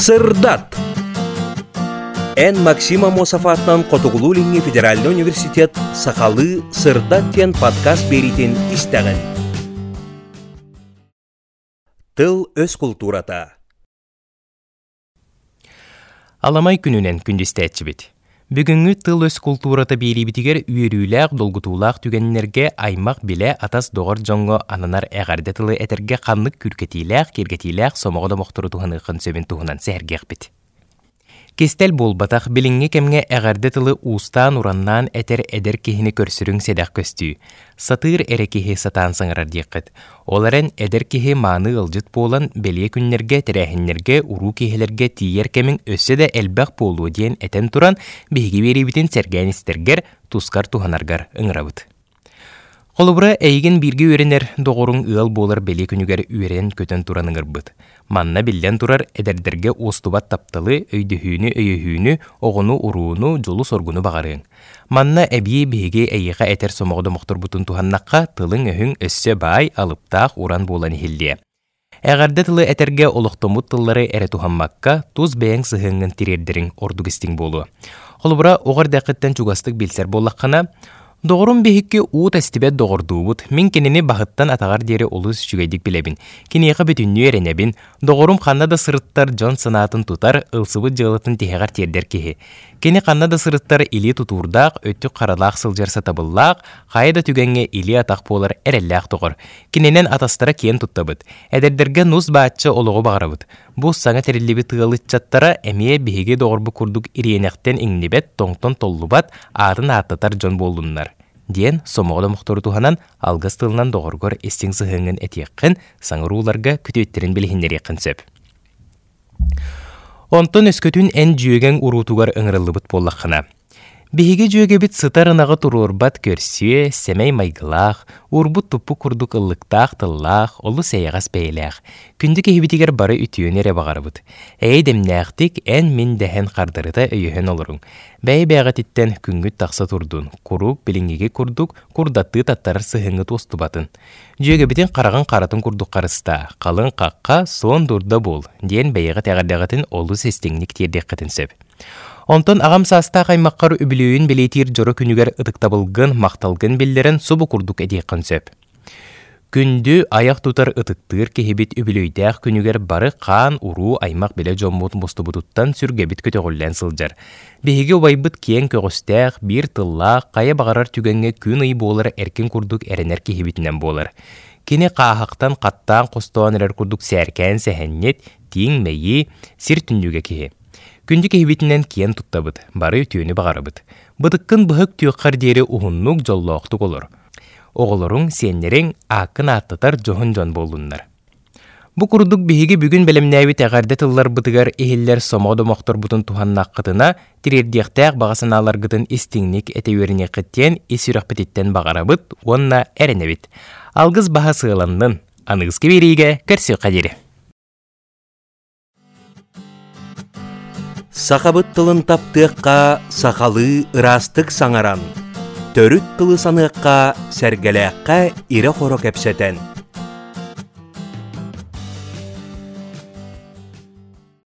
Сырдат. Эн Максима Мосафатнан Котугулулинги Федеральный университет Сахалы Сырдат тен подкаст беритин истеген. Тыл өз культурата. Аламай күнүнен күндүстәчибит. Бүгүнгү тыл өс культурата биэрибитигер үйөрүүлээх долгутуулаах түгеннерге аймак биле атас догор жоңго ананар эгарде тылы этерге каннык күркетиилээх киргетиилээх сомоҕо да мохтору туһаныыкын сөбүн туһунан сэхэргиэхпит Кестел болбатах билиңҥи кемҥе эҕэрдэ тылы уустаан ураннаан этер эдер киһини көрсүрүң седэх көстүү. Сатыыр эре киһи сатаан саҥарар диэккит. Оларен эдер киһи мааны ылжыт буолан белие күннерге терээһиннерге уруу киһилерге тиийер кемиң өссө да элбэх буолуу диэн этен туран биһиги биэрибитин сэргээн истергер тускар туханаргар ыҥырабыт. Холубура эйген бирге үйренер доғорун ыал болар беле күнүгер үйрен көтөн тураныгырбыт. Манна билден турар эдердерге устубат тапталы өйдүхүүнү өйөһүүнү оғону урууну жолу соргуну багарын. Манна эбии биһиги эйиха этер сомоғды мохтор бутун туханнакка тылың өһүң өссө бай алыптаах уран болан хиллие. Әгәрдә тылы әтерге олохтомут тыллары эре тухаммакка туз бәйәң сыһыңын тирердерин ордугистин болу. Холбура оғар дәкыттен чугастык билсер боллаққана, Доғырым бехикке уут әстібет доғырдуыбыт. Мен кенені бағыттан атағар дері олыс жүгейдік білебін. Кенеға бүтінні әренебін. Доғырым қанна да сырыттар Джон санатын тутар, ылсыбыт жылытын техеғар тердер кеhe. Кені қанна да сырыттар или тутурдақ, өттік қаралақ сылжарса табыллақ, қайда түгенге или атақ болар әрелләқ тоғыр. Кененен атастара кен туттабыт. Әдердерге нус баатчы олығы бағарабыт. Бұл саңа терелебі тығылыт чаттара әмие беге доғырбы күрдік иренектен иңнебет тоңтон толлубат арын аттатар жон болдуннар диэн сомоҕо мохтору туханан алгас тылынан доҕоргор эстиң сыһыҥҥын этиэккин саҥырууларга күтүөттерин билиһиннериэккин сөп онтон өскөтүн эн жүйөгең уруутугар ыҥырыллыбыт буоллаххына Биһиги жүйөгебит сытарынағы турурбат көрсүе, семей майгылах, урбут туппу курдук ыллыктаах тыллаах, олу сейагас бейлээх. Күндү кехибитигер бары үтүйөн эре багарыбыт. Әй демнээхтик эн мин дэхэн қардарыта өйөһөн олоруң. Бәй бәғатиттен күнгүт тақса турдун. Курук билиңиги курдук, курдатты таттарар сыһыңы тустубатын. Жүйөгебитин қарағын қаратын курдук қарыста. Қалын қаққа сон дурда бол. Диен бәйға тәғардағатын олу сестеңник тиердек сөп. Онтон ағам саста қаймаққар үбілеуін білетир жоры күнігер ытықтабылгын, мақталгын білдерін субы күрдік әдейқін сөп. Күнді аяқ тутар ытыктыр кехебит үбілөйдәк күнігер бары қан уру аймақ біле жоммут мустубутуттан сүргебит көтөғыллән сылжар. Беһиге убайбыт киен көгөстәк, бир тылла, қая бағарар түгенге күн ый болар эркин курдук эренер кехебитінен болар. Кини қаһақтан қаттан қостоан эрер курдук сәркән сәһәннет, тиң мәйи, сир түндүге кеhe. Күнді кехбитинен киен туттабыт, бары түйіні бағарыбыт. Быдыққын бұхық түйіққар дері ұхыннук жоллоқтық олар. Оғылырың сеннерің ақын аттатар жоғын жон болуннар. Бу курдук биһиги бүгүн белемнәби тәгәрдә тыллар бытыгар эхиллер сомода моқтор бутун туханнак кытына тирердияктәк багасыналар гытын истиңник исүрәк битеттен багарабыт, онна эренебит. Алгыз баха сыыланнын, аныгыз кебериге кәрсі қадері. Сақабыт тылын таптыққа сақалы ырастық саңаран. Төрүт тылы саныққа сәргеләққа ире хоро кәпсәтен.